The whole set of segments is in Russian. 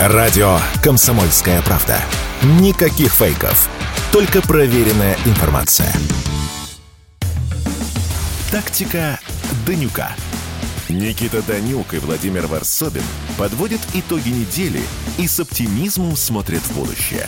Радио «Комсомольская правда». Никаких фейков. Только проверенная информация. Тактика Данюка. Никита Данюк и Владимир Варсобин подводят итоги недели и с оптимизмом смотрят в будущее.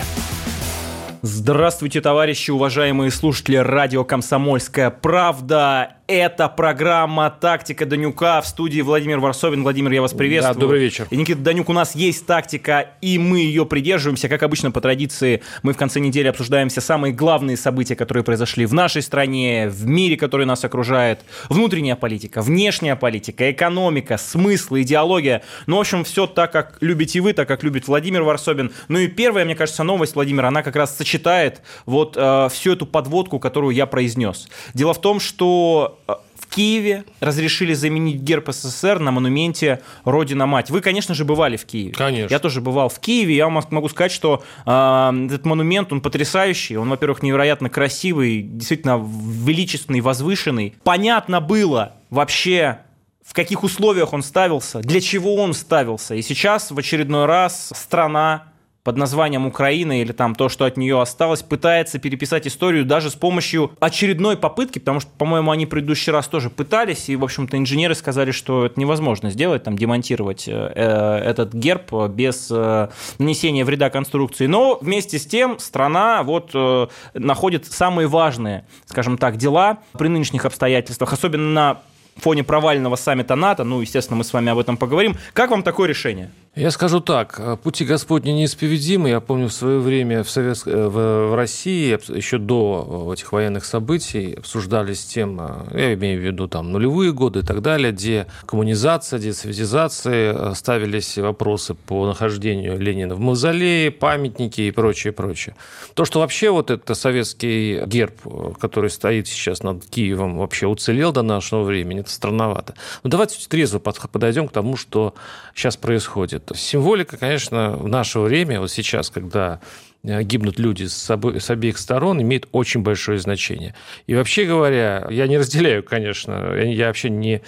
Здравствуйте, товарищи, уважаемые слушатели радио «Комсомольская правда». Это программа «Тактика Данюка» в студии Владимир Варсовин. Владимир, я вас приветствую. Да, добрый вечер. И, Никита Данюк, у нас есть тактика, и мы ее придерживаемся. Как обычно, по традиции, мы в конце недели обсуждаем все самые главные события, которые произошли в нашей стране, в мире, который нас окружает. Внутренняя политика, внешняя политика, экономика, смыслы, идеология. Ну, в общем, все так, как любите вы, так, как любит Владимир Варсобин. Ну и первая, мне кажется, новость, Владимир, она как раз сочетает вот э, всю эту подводку, которую я произнес. Дело в том, что в Киеве разрешили заменить герб СССР на монументе «Родина-мать». Вы, конечно же, бывали в Киеве. Конечно. Я тоже бывал в Киеве. Я вам могу сказать, что э, этот монумент, он потрясающий. Он, во-первых, невероятно красивый, действительно величественный, возвышенный. Понятно было вообще, в каких условиях он ставился, для чего он ставился. И сейчас в очередной раз страна под названием Украина или там то, что от нее осталось, пытается переписать историю даже с помощью очередной попытки, потому что, по-моему, они в предыдущий раз тоже пытались, и, в общем-то, инженеры сказали, что это невозможно сделать, там, демонтировать э, этот герб без э, нанесения вреда конструкции. Но вместе с тем страна вот э, находит самые важные, скажем так, дела при нынешних обстоятельствах, особенно на фоне провального саммита НАТО, ну, естественно, мы с вами об этом поговорим. Как вам такое решение? Я скажу так, пути Господни неисповедимы. Я помню в свое время в, Совет... Э, в России, еще до этих военных событий, обсуждались темы, я имею в виду там нулевые годы и так далее, где коммунизация, десоветизация, ставились вопросы по нахождению Ленина в мавзолее, памятники и прочее, прочее. То, что вообще вот это советский герб, который стоит сейчас над Киевом, вообще уцелел до нашего времени, это странновато. Но давайте трезво подойдем к тому, что сейчас происходит будет. Символика, конечно, в наше время, вот сейчас, когда э, гибнут люди с, обо... с обеих сторон, имеет очень большое значение. И вообще говоря, я не разделяю, конечно, я вообще не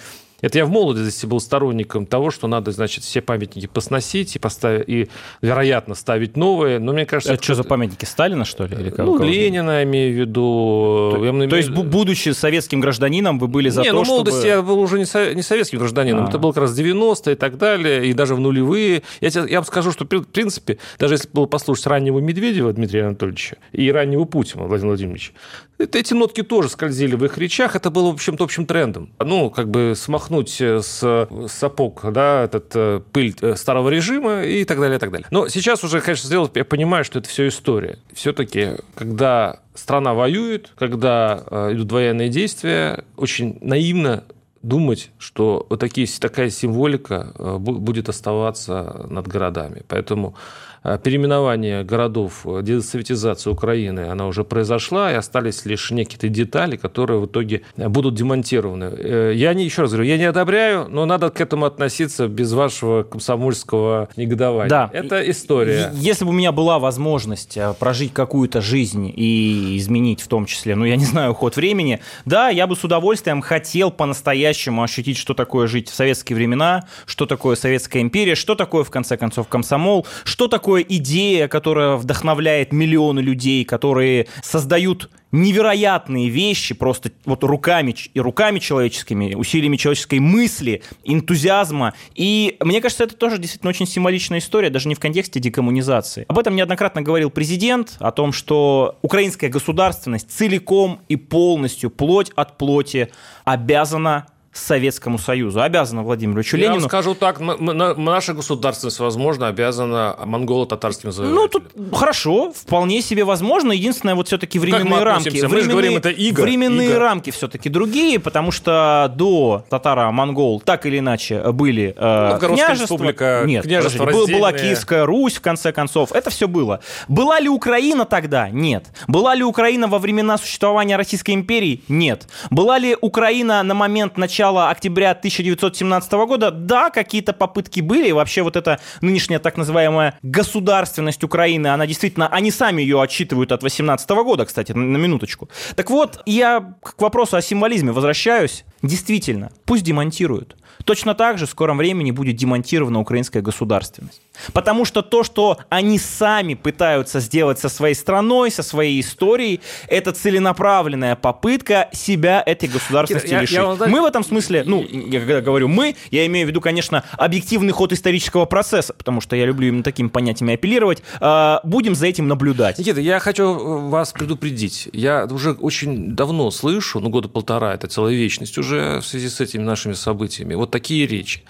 это я в молодости был сторонником того, что надо, значит, все памятники посносить и, поставить, и вероятно, ставить новые. Но мне кажется... Это что за памятники? Сталина, что ли? Или ну, кого Ленина, имею в виду. То, я, то есть, будучи советским гражданином, вы были за не, то, ну, в молодости чтобы... я был уже не, со... не советским гражданином. А-а-а. Это был как раз 90-е и так далее, и даже в нулевые. Я, тебе, я вам скажу, что, в принципе, даже если было послушать раннего Медведева Дмитрия Анатольевича и раннего Путина Владимира Владимировича, эти нотки тоже скользили в их речах. Это было, в общем-то, общим трендом. Ну, как бы смахнуть с сапог, да, этот э, пыль э, старого режима и так далее, и так далее. Но сейчас уже, конечно, сделать, я понимаю, что это все история. Все-таки, когда страна воюет, когда э, идут военные действия, очень наивно думать, что вот такие, такая символика будет оставаться над городами. Поэтому Э, переименование городов, э, десоветизация Украины, она уже произошла, и остались лишь некие детали, которые в итоге э, будут демонтированы. Я не, еще раз говорю, я не одобряю, но надо к этому относиться без вашего комсомольского негодования. Да. Это история. Если бы у меня была возможность прожить какую-то жизнь и изменить в том числе, ну, я не знаю, ход времени, да, я бы с удовольствием хотел по-настоящему ощутить, что такое жить в советские времена, что такое Советская империя, что такое, в конце концов, комсомол, что такое такое идея, которая вдохновляет миллионы людей, которые создают невероятные вещи просто вот руками и руками человеческими, усилиями человеческой мысли, энтузиазма. И мне кажется, это тоже действительно очень символичная история, даже не в контексте декоммунизации. Об этом неоднократно говорил президент, о том, что украинская государственность целиком и полностью, плоть от плоти, обязана Советскому Союзу. Обязана Владимиру Ильичу Ленину. Я скажу так, наша государственность, возможно, обязана монголо-татарским завоевателям. Ну, тут хорошо, вполне себе возможно. Единственное, вот все-таки временные рамки. Мы временные, говорим, это иго. Временные иго. рамки все-таки другие, потому что до татаро-монгол так или иначе были э, ну, княжества. Республика, Нет, княжество была Киевская Русь, в конце концов. Это все было. Была ли Украина тогда? Нет. Была ли Украина во времена существования Российской империи? Нет. Была ли Украина на момент начала начала октября 1917 года, да, какие-то попытки были, и вообще вот эта нынешняя так называемая государственность Украины, она действительно, они сами ее отчитывают от 18 года, кстати, на минуточку. Так вот, я к вопросу о символизме возвращаюсь. Действительно, пусть демонтируют. Точно так же в скором времени будет демонтирована украинская государственность. Потому что то, что они сами пытаются сделать со своей страной, со своей историей, это целенаправленная попытка себя этой государственности Я- я лишить. вам, да- Мы в этом смысле, ну, я когда говорю мы, я имею в виду, конечно, объективный ход исторического процесса, потому что я люблю именно такими понятиями апеллировать. А, будем за этим наблюдать. Никита, я хочу э, вас предупредить. Я уже очень давно слышу, ну, года полтора, это целая вечность уже в связи с этими нашими событиями, вот такие речи.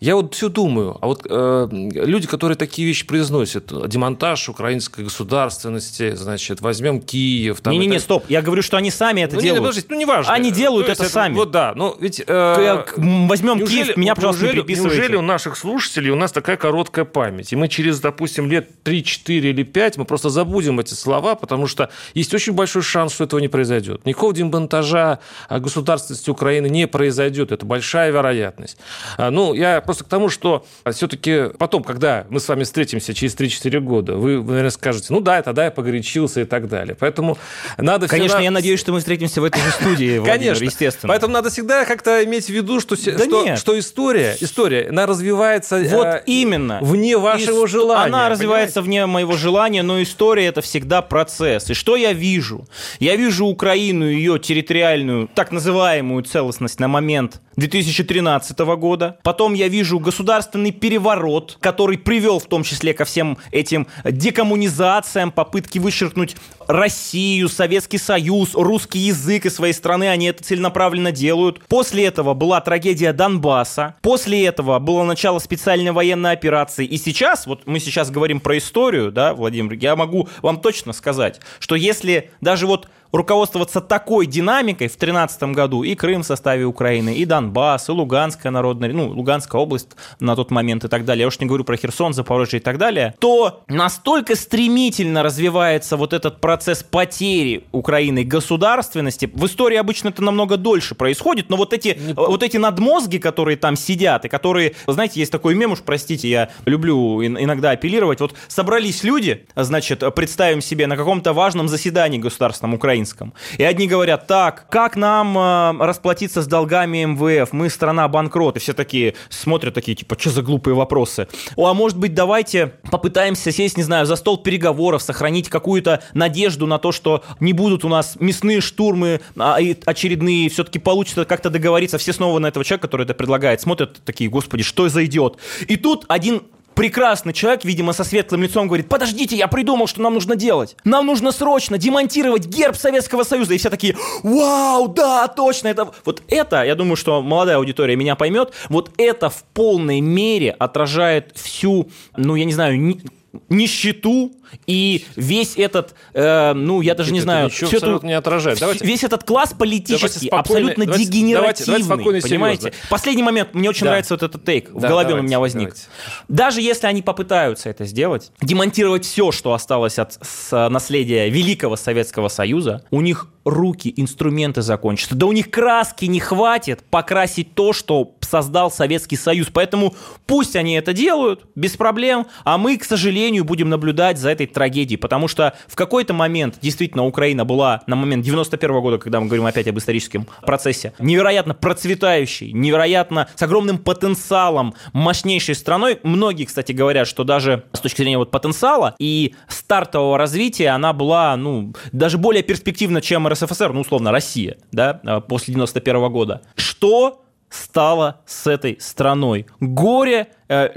Я вот все думаю, а вот э, люди, которые такие вещи произносят, демонтаж украинской государственности, значит, возьмем Киев. Не-не-не, стоп, я говорю, что они сами это Ну, не, делают. подождите, ну, неважно. Они делают То есть это сами. Вот да, ну, ведь... э, Возьмем Неужели- Киев, меня, пожалуйста, не неужели, приписывайте. неужели у наших слушателей у нас такая короткая память? И мы через, допустим, лет 3-4 или 5 мы просто забудем эти слова, потому что есть очень большой шанс, что этого не произойдет. Никакого демонтажа а, государственности Украины не произойдет. Это большая вероятность. А, Ну, я просто к тому, что все-таки потом, когда мы с вами встретимся через 3-4 года, вы, наверное, скажете, ну да, тогда я погорячился и так далее. Поэтому надо Конечно, всегда- я надеюсь, что мы встретимся в этой же студии, Владимир, Конечно. естественно. Поэтому надо всегда как-то иметь в виду, что, Да что, нет. что история, история, она развивается Вот э, именно. вне вашего Ис- желания. Она развивается вне моего желания, но история это всегда процесс. И что я вижу? Я вижу Украину, ее территориальную, так называемую целостность на момент 2013 года. Потом я вижу государственный переворот, который привел в том числе ко всем этим декоммунизациям, попытки вычеркнуть Россию, Советский Союз, русский язык из своей страны. Они это целенаправленно делают. После этого была трагедия Донбасса. После этого было начало специальной военной операции. И сейчас, вот мы сейчас говорим про историю, да, Владимир, я могу вам точно сказать, что если даже вот руководствоваться такой динамикой в 2013 году и Крым в составе Украины, и Донбасс, и Луганская народная, ну, Луганская область на тот момент и так далее, я уж не говорю про Херсон, Запорожье и так далее, то настолько стремительно развивается вот этот процесс потери Украины государственности. В истории обычно это намного дольше происходит, но вот эти, вот эти надмозги, которые там сидят, и которые, знаете, есть такой мем, уж простите, я люблю ин- иногда апеллировать, вот собрались люди, значит, представим себе, на каком-то важном заседании государственном украинском, и одни говорят, так, как нам э, расплатиться с долгами МВФ, мы страна банкрот, и все такие смотрят такие, типа, что за глупые вопросы? О, а может быть, давайте попытаемся сесть, не знаю, за стол переговоров, сохранить какую-то надежду на то, что не будут у нас мясные штурмы а, и очередные, все-таки получится как-то договориться. Все снова на этого человека, который это предлагает, смотрят такие, господи, что за идиот? И тут один прекрасный человек, видимо, со светлым лицом говорит, подождите, я придумал, что нам нужно делать. Нам нужно срочно демонтировать герб Советского Союза. И все такие, вау, да, точно, это... Вот это, я думаю, что молодая аудитория меня поймет, вот это в полной мере отражает всю, ну, я не знаю, нищету и весь этот, э, ну, я даже не Это знаю, ничего всю эту- абсолютно не отражает. Давайте- весь этот класс политический абсолютно давайте- дегенеративный, давайте- давайте понимаете? серьезно. Последний момент, мне очень Да. нравится вот этот тейк, в Да, голове давайте, у меня возник. давайте. Даже если они попытаются это сделать, демонтировать все, что осталось от с- наследия Великого Советского Союза, у них руки, инструменты закончатся. Да у них краски не хватит покрасить то, что создал Советский Союз. Поэтому пусть они это делают, без проблем, а мы, к сожалению, будем наблюдать за этой трагедией, потому что в какой-то момент действительно Украина была на момент 91 года, когда мы говорим опять об историческом процессе, невероятно процветающей, невероятно с огромным потенциалом, мощнейшей страной. Многие, кстати, говорят, что даже с точки зрения вот потенциала и стартового развития она была, ну, даже более перспективна, чем РСФСР, ну, условно, Россия, да, э, после 91 года. Что стало с этой страной? Горе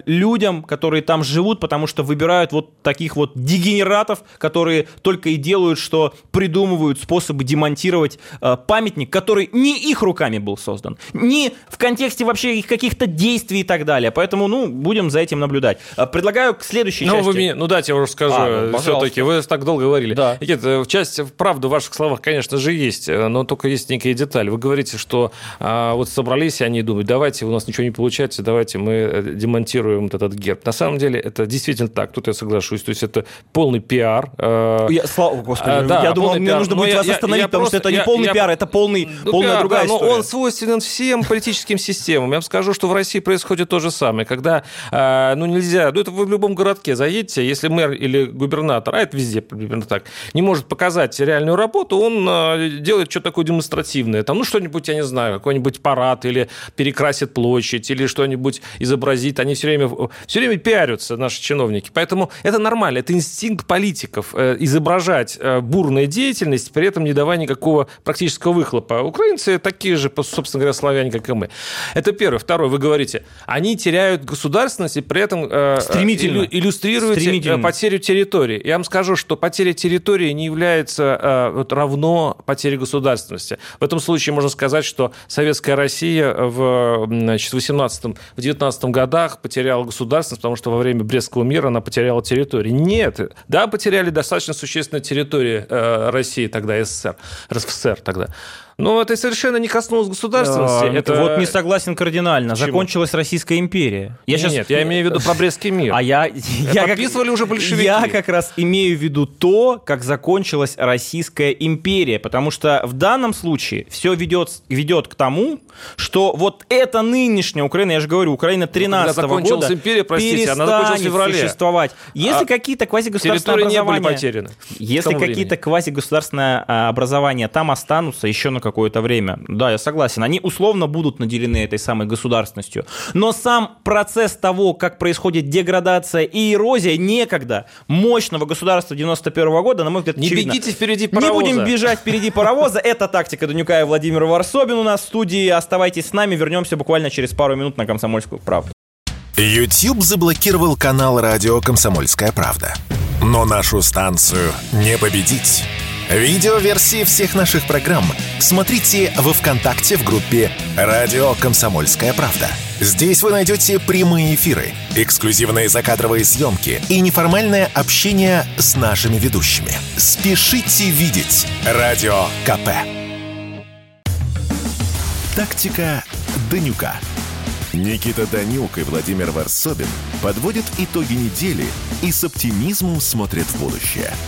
людям, которые там живут, потому что выбирают вот таких вот дегенератов, которые только и делают, что придумывают способы демонтировать э, памятник, который не их руками был создан, не в контексте вообще их каких-то действий и так далее. Поэтому, ну, будем за этим наблюдать. Э, Предлагаю к следующей Ну, части. вы мне, ну дайте я уже скажу, А, ну, все-таки вы так долго говорили. Да. Никита, в части правды в ваших словах, конечно же, есть, э, но только есть некая деталь. Вы говорите, что а, вот собрались и они думают, давайте, у нас ничего не получается, давайте мы э, демонтируем вот этот герб. На самом деле это действительно так, тут я соглашусь, то есть это полный пиар. э, Я, слава господи, А, да, я думал, мне пиар. нужно Но будет я- вас я- остановить, я потому просто- что это не я- полный я- пиар, это полный, Ну, полная пиар, другая да, но история. он свойственен всем политическим системам. Я вам скажу, что в России происходит то же самое, когда, э, ну, нельзя, ну, это вы в любом городке заедете, если мэр или губернатор, а это везде примерно так, не может показать реальную работу, он делает что-то такое демонстративное. Там, ну, что-нибудь, я не знаю, какой-нибудь парад или перекрасит площадь, или что-нибудь изобразит они все время, все время пиарятся, наши чиновники. Поэтому это нормально, это инстинкт политиков э, изображать э, бурную деятельность, при этом не давая никакого практического выхлопа. Украинцы такие же, собственно говоря, славяне, как и мы. Это первое. Второе, вы говорите, они теряют государственность и при этом Стремительно. иллюстрируете Стремительно. потерю территории. Я вам скажу, что потеря территории не является равно потере государственности. В этом случае можно сказать, что советская Россия в значит, 18-19 годах потеряла государственность, потому что во время Брестского мира она потеряла территорию. Нет, да, потеряли достаточно существенную территорию э, России тогда, СССР, РСФСР тогда. Но это совершенно не коснулось государственности. А, это... Вот не согласен кардинально. Почему? Закончилась Российская империя. Я сейчас... Нет, я имею в виду про Брестский мир. А я... я Подписывали как... уже большевики. Я как раз имею в виду то, как закончилась Российская империя. Потому что в данном случае все ведет, ведет к тому, что вот эта нынешняя Украина, я же говорю, Украина 13 -го года империя, простите, она закончилась в феврале. существовать. Если а какие-то квазигосударственные образования... не были потеряны. Если какие-то квазигосударственные а, образования там останутся еще на какое-то время. Да, я согласен. Они условно будут наделены этой самой государственностью. Но сам процесс того, как происходит деградация и эрозия некогда мощного государства 91 -го года, на мой взгляд, Не очевидно. бегите впереди паровоза. Не будем бежать впереди паровоза. Это тактика Данюка и Владимир Варсобин у нас в студии. Оставайтесь с нами. Вернемся буквально через пару минут на «Комсомольскую правду». YouTube заблокировал канал радио «Комсомольская правда». Но нашу станцию не победить. Видеоверсии всех наших программ смотрите во ВКонтакте в группе «Радио Комсомольская правда». Здесь вы найдете прямые эфиры, эксклюзивные закадровые съемки и неформальное общение с нашими ведущими. Спешите видеть «Радио КП». Тактика Данюка. Никита Данюк и Владимир Варсобин подводят итоги недели и с оптимизмом смотрят в будущее –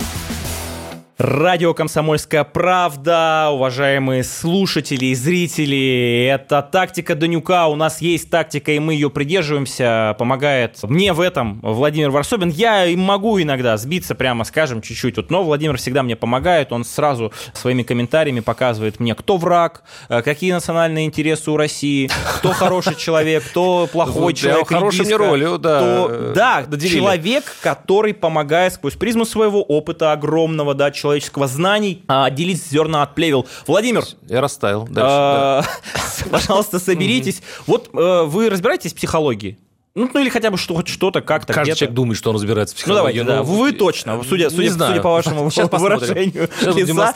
Радио «Комсомольская правда», уважаемые слушатели и зрители, это тактика Данюка, у нас есть тактика, и мы ее придерживаемся, помогает мне в этом Владимир Варсобин. Я могу иногда сбиться, прямо скажем, чуть-чуть, вот, но Владимир всегда мне помогает, он сразу своими комментариями показывает мне, кто враг, э, какие национальные интересы у России, кто хороший человек, кто плохой человек, хорошей роли, да. Да, человек, который помогает сквозь призму своего опыта огромного, да, человека, человеческого знаний а, отделить зерна от плевел. Владимир. Я растаял. А, пожалуйста, соберитесь. Вот э, вы разбираетесь в психологии? Ну, ну или хотя бы что, что-то как-то. Каждый человек думает, что он разбирается в психологии. Ну, давайте, да. Вы точно, судя, судя, судя по вашему Сейчас выражению лица,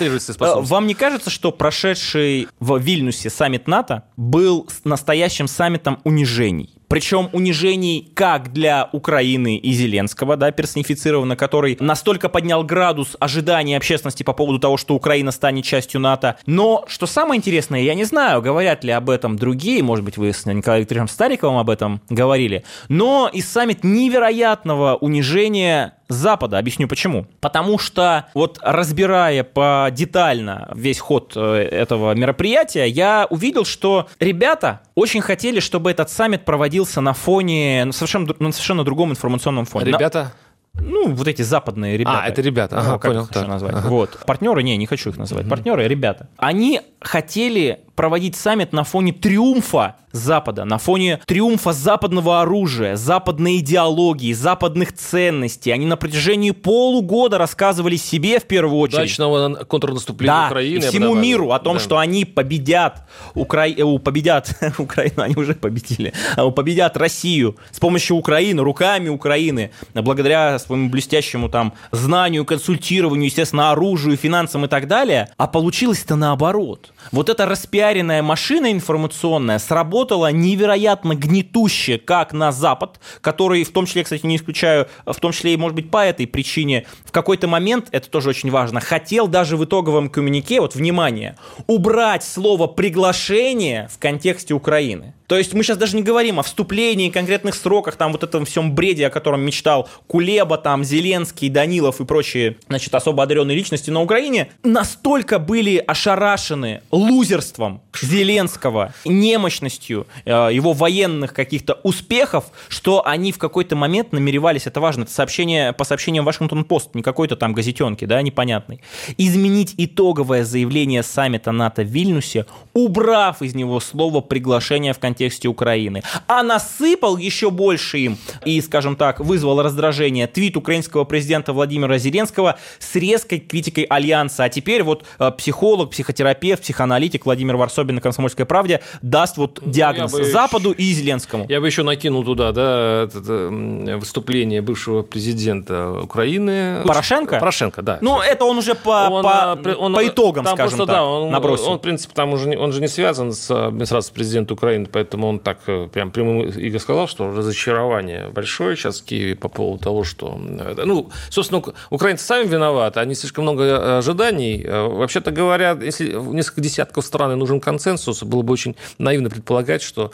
вам не кажется, что прошедший в Вильнюсе саммит НАТО был настоящим саммитом унижений? Причем унижений как для Украины и Зеленского, да, персонифицированно, который настолько поднял градус ожидания общественности по поводу того, что Украина станет частью НАТО. Но, что самое интересное, я не знаю, говорят ли об этом другие, может быть, вы с Николаем Викторовичем Стариковым об этом говорили, но и саммит невероятного унижения Запада. Объясню почему. Потому что вот разбирая по детально весь ход э, этого мероприятия, я увидел, что ребята очень хотели, чтобы этот саммит проводился на фоне, на совершенно, на совершенно другом информационном фоне. Ребята? Ну, вот эти западные ребята. А, это ребята, ага, ну, как понял. Их назвать? Ага. Вот. Партнеры, не, не хочу их называть. Партнеры, ребята. Они хотели проводить саммит на фоне триумфа Запада, на фоне триумфа западного оружия, западной идеологии, западных ценностей. Они на протяжении полугода рассказывали себе в первую очередь. Удачного контрнаступления да, Украины. И всему миру о том, да. что они победят, Укра... э, победят Украину, они уже победили, а, победят Россию с помощью Украины, руками Украины, благодаря своему блестящему там знанию, консультированию, естественно, оружию, финансам и так далее. А получилось-то наоборот. Вот эта распиаренная машина информационная сработала невероятно гнетуще как на Запад, который, в том числе, кстати, не исключаю, в том числе и, может быть, по этой причине, в какой-то момент, это тоже очень важно, хотел даже в итоговом коммюнике, вот, внимание, убрать слово «приглашение» в контексте Украины. То есть мы сейчас даже не говорим о вступлении, конкретных сроках, там вот этом всем бреде, о котором мечтал Кулеба, там Зеленский, Данилов и прочие, значит, особо одаренные личности на Украине. Настолько были ошарашены лузерством Зеленского, немощностью э, его военных каких-то успехов, что они в какой-то момент намеревались, это важно, это сообщение по сообщениям Вашингтон-Пост, не какой-то там газетенки, да, непонятный, изменить итоговое заявление саммита НАТО в Вильнюсе, убрав из него слово приглашение в контексте контексте Украины. А насыпал еще больше им и, скажем так, вызвал раздражение твит украинского президента Владимира Зеленского с резкой критикой Альянса. А теперь вот э, психолог, психотерапевт, психоаналитик Владимир Варсобин на «Комсомольской правде» даст вот ну, диагноз бы Западу еще, и Зеленскому. Я бы еще накинул туда, да, это, выступление бывшего президента Украины. Порошенко? Порошенко, да. Ну, это он уже по, он, по, он, по итогам, скажем просто, так, да, он, набросил. Он, в принципе, там уже он же не связан с администрацией президента Украины, поэтому он так э, прям прямым и сказал, что разочарование большое сейчас в Киеве по поводу того, что... Э, ну, собственно, украинцы сами виноваты, они слишком много э, ожиданий. Вообще-то говоря, если в несколько десятков стран нужен консенсус, было бы очень наивно предполагать, что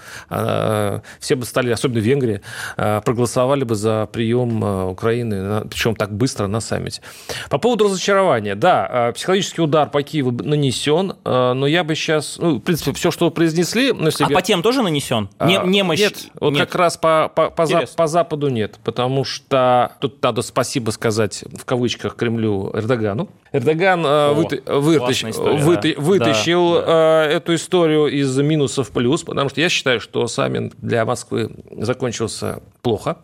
все бы стали, особенно Венгрия, проголосовали бы за прием Украины, причем так быстро на саммите. По поводу разочарования. Да, психологический удар по Киеву нанесен, но я бы сейчас... Ну, в принципе, все, что произнесли... Ну, если а я... по тем тоже нанесен? Не, а, немощь? Нет, вот нет. как раз по, по, по, за, по Западу нет, потому что тут надо спасибо сказать в кавычках Кремлю Эрдогану. Эрдоган О, выты, вытащ, выты, да. вытащил да, да. эту историю из минусов в плюс, потому что я считаю, что саммит для Москвы закончился плохо,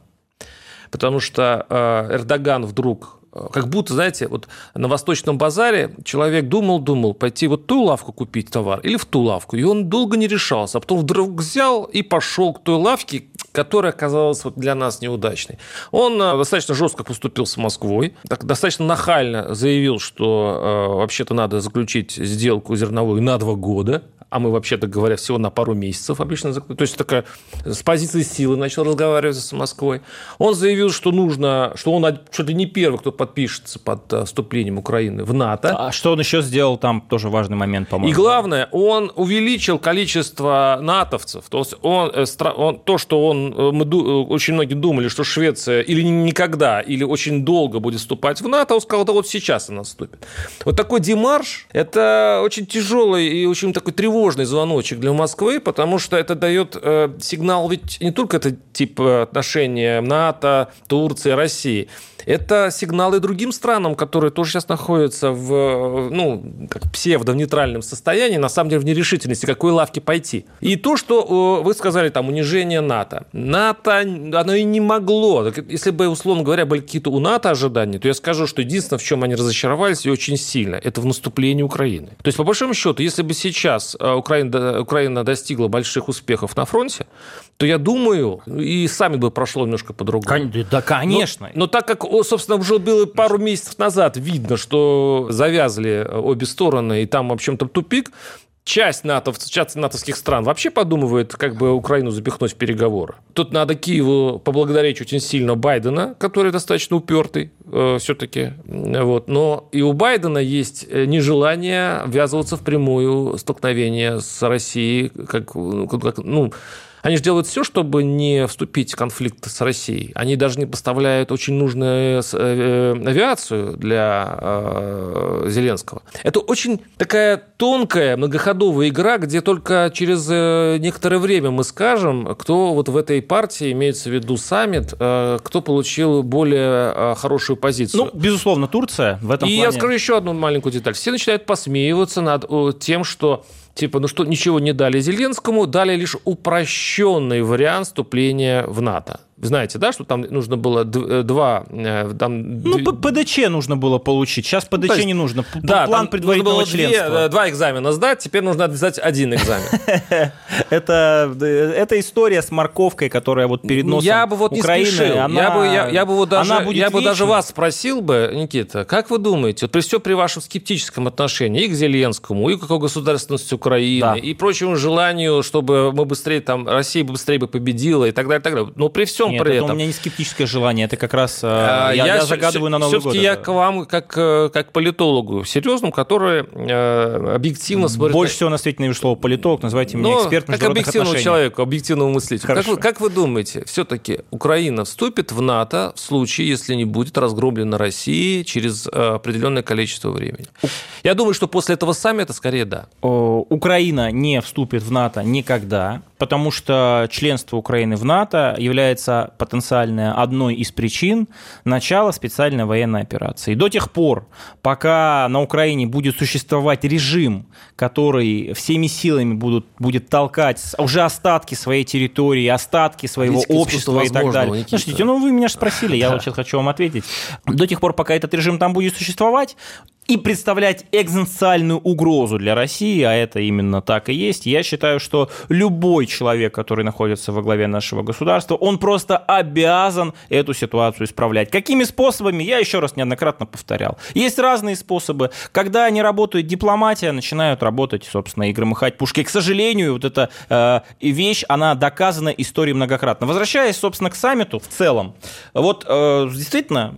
потому что Эрдоган вдруг как будто, знаете, вот на Восточном базаре человек думал-думал, пойти вот ту лавку купить товар или в ту лавку, и он долго не решался, а потом вдруг взял и пошел к той лавке, которая оказалась вот для нас неудачной. Он э, достаточно жестко поступил с Москвой, так, достаточно нахально заявил, что э, вообще-то надо заключить сделку зерновую на два года, а мы, вообще-то говоря, всего на пару месяцев обычно, то есть такая с позиции силы начал разговаривать с Москвой. Он заявил, что нужно, что он чуть ли не первый, кто подпишется под э, вступлением Украины в НАТО. А что он еще сделал, там тоже важный момент, по-моему. И главное, он увеличил количество натовцев. То есть он, э, он, то, что он, э, мы очень многие думали, что Швеция или никогда, или очень долго будет вступать в НАТО, он сказал, да вот сейчас она вступит. Вот такой демарш, это очень тяжелый и очень такой тревожный звоночек для Москвы, потому что это дает сигнал, ведь не только это тип отношения НАТО, Турции, России. Это сигналы другим странам, которые тоже сейчас находятся в ну, как псевдо-нейтральном состоянии, на самом деле в нерешительности, какой лавки пойти. И то, что вы сказали, там, унижение НАТО. НАТО, оно и не могло. Если бы, условно говоря, были какие-то у НАТО ожидания, то я скажу, что единственное, в чем они разочаровались и очень сильно, это в наступлении Украины. То есть, по большому счету, если бы сейчас э, Украина, Украина достигла больших успехов на фронте, то я думаю, и сами бы прошло немножко по-другому. Да, конечно. Но, но так как, собственно, уже было пару месяцев назад видно, что завязли обе стороны, и там, в общем-то, тупик, часть, НАТО, часть натовских стран вообще подумывает, как бы Украину запихнуть в переговоры. Тут надо Киеву поблагодарить очень сильно Байдена, который достаточно упертый э, все-таки. Вот. Но и у Байдена есть э, нежелание ввязываться в прямую столкновение с Россией, как, как ну, они же делают все, чтобы не вступить в конфликт с Россией. Они даже не поставляют очень нужную э, э, авиацию для э, Зеленского. Это очень такая тонкая, многоходовая игра, где только через некоторое время мы скажем, кто вот в этой партии, имеется в виду саммит, кто получил более хорошую позицию. Ну, безусловно, Турция в этом И плане... я скажу еще одну маленькую деталь. Все начинают посмеиваться над тем, что Типа, ну что, ничего не дали Зеленскому, дали лишь упрощенный вариант вступления в НАТО знаете, да, что там нужно было э, два... Э, там, ну, д... ПДЧ нужно было получить. Сейчас ПДЧ есть, не нужно. Да, План предварительного было членства. Две, два экзамена сдать, теперь нужно сдать один экзамен. это, это история с морковкой, которая вот перед носом Я бы вот не Украины, спешил. Она, я бы, я, я бы вот даже, я бы даже вас спросил бы, Никита, как вы думаете, вот при все при вашем скептическом отношении и к Зеленскому, и к государственности Украины, да. и прочему желанию, чтобы мы быстрее, там, Россия быстрее бы победила и так далее, и так далее. Но при всем нет, при это этом. у меня не скептическое желание, это как раз а, я, я, я загадываю на Новый год. Все-таки я к вам как, э, как политологу серьезному, который э, объективно смотрит... Больше всего на свете не слово политолог, называйте меня эксперт как объективному человеку, объективному мыслителю. Как вы, как вы думаете, все-таки Украина вступит в НАТО в случае, если не будет разгромлена Россия через определенное количество времени? Я думаю, что после этого саммита скорее да. Украина не вступит в НАТО никогда, потому что членство Украины в НАТО является потенциально одной из причин начала специальной военной операции. И до тех пор, пока на Украине будет существовать режим, который всеми силами будут, будет толкать уже остатки своей территории, остатки своего Политика общества и так далее. Никита. Слушайте, ну вы меня же спросили, я вот сейчас хочу вам ответить. До тех пор, пока этот режим там будет существовать, и представлять экзистенциальную угрозу для России, а это именно так и есть, я считаю, что любой человек, который находится во главе нашего государства, он просто обязан эту ситуацию исправлять. Какими способами, я еще раз неоднократно повторял. Есть разные способы. Когда не работает дипломатия, начинают работать, собственно, и громыхать пушки. К сожалению, вот эта э, вещь, она доказана историей многократно. Возвращаясь, собственно, к саммиту в целом, вот э, действительно,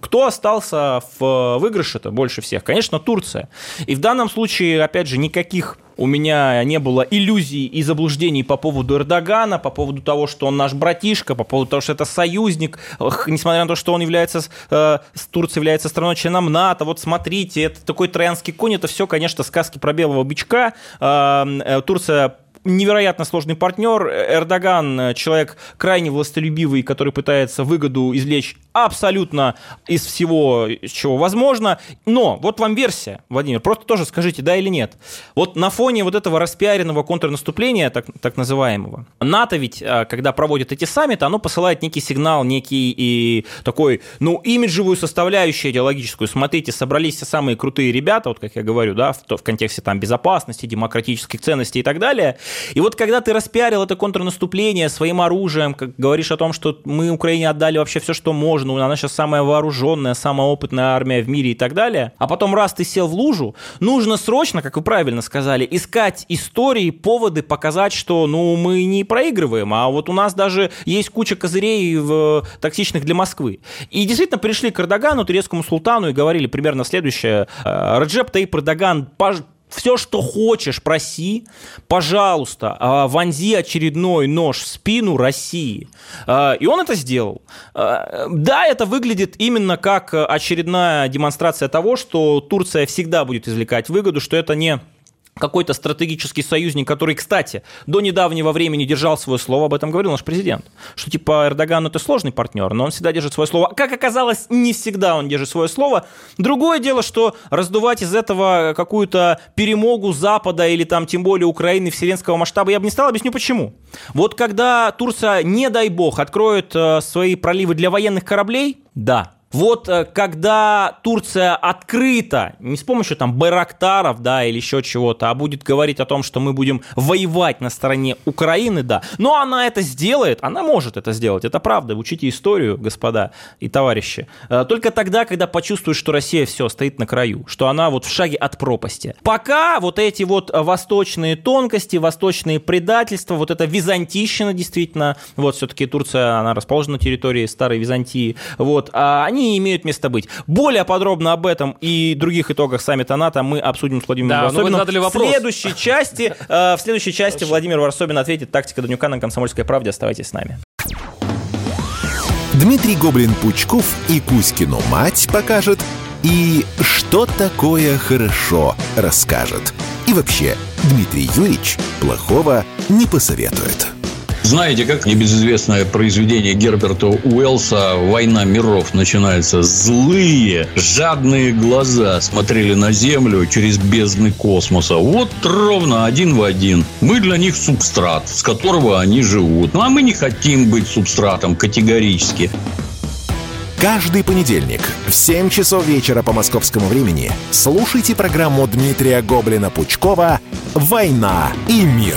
кто остался в выигрыше-то больше всех. Конечно, Турция. И в данном случае, опять же, никаких у меня не было иллюзий и заблуждений по поводу Эрдогана, по поводу того, что он наш братишка, по поводу того, что это союзник, несмотря на то, что он является, э, Турция является страной-членом НАТО. Вот смотрите, это такой троянский конь, это все, конечно, сказки про белого бычка. Э, э, Турция невероятно сложный партнер. Эрдоган человек крайне властолюбивый, который пытается выгоду извлечь абсолютно из всего, чего возможно. Но вот вам версия, Владимир, просто тоже скажите, да или нет. Вот на фоне вот этого распиаренного контрнаступления, так, так называемого, НАТО ведь, а, когда проводит эти саммиты, оно посылает некий сигнал, некий и такой, ну, имиджевую составляющую идеологическую. Смотрите, собрались все самые крутые ребята, вот как я говорю, да, в, в контексте там безопасности, демократических ценностей и так далее. И вот когда ты распиарил это контрнаступление своим оружием, как говоришь о том, что мы Украине отдали вообще все, что можно, она сейчас самая вооруженная, самая опытная армия в мире и так далее, а потом раз ты сел в лужу, нужно срочно, как вы правильно сказали, искать истории, поводы показать, что, ну, мы не проигрываем, а вот у нас даже есть куча козырей в, токсичных для Москвы. И действительно пришли к Эрдогану, турецкому султану, и говорили примерно следующее. «Э, Раджеп Таип Эрдоган, все, что хочешь, проси, пожалуйста, а, вонзи очередной нож в спину России. А, и он это сделал. А, да, это выглядит именно как очередная демонстрация того, что Турция всегда будет извлекать выгоду, что это не какой-то стратегический союзник, который, кстати, до недавнего времени держал свое слово, об этом говорил наш президент, что типа Эрдоган это сложный партнер, но он всегда держит свое слово. Как оказалось, не всегда он держит свое слово. Другое дело, что раздувать из этого какую-то перемогу Запада или там тем более Украины вселенского масштаба я бы не стал, объясню почему. Вот когда Турция, не дай бог, откроет э, свои проливы для военных кораблей, да, вот э, когда Турция открыто, не с помощью там байрактаров, да, или еще чего-то, а будет говорить о том, что мы будем воевать на стороне Украины, да, но она это сделает, она может это сделать, это правда, учите историю, господа и товарищи. Э, только тогда, когда почувствуешь, что Россия все, стоит на краю, что она вот в шаге от пропасти. Пока вот эти вот восточные тонкости, восточные предательства, вот эта византийщина действительно, вот все-таки Турция, она расположена на территории старой Византии, вот, а они они имеют место быть. Более подробно об этом и других итогах саммита НАТО мы обсудим с Владимиром да, Варсобиным. задали вопрос. В следующей части, э, в следующей части Владимир Варсобин ответит «Тактика Данюка» на «Комсомольской правде». Оставайтесь с нами. Дмитрий Гоблин-Пучков и Кузькину мать покажет, и что такое хорошо расскажет. И вообще, Дмитрий Юрьевич плохого не посоветует. Знаете, как небезызвестное произведение Герберта Уэллса «Война миров» начинается? Злые, жадные глаза смотрели на Землю через бездны космоса. Вот ровно один в один. Мы для них субстрат, с которого они живут. Ну, а мы не хотим быть субстратом категорически. Каждый понедельник в 7 часов вечера по московскому времени слушайте программу Дмитрия Гоблина-Пучкова «Война и мир».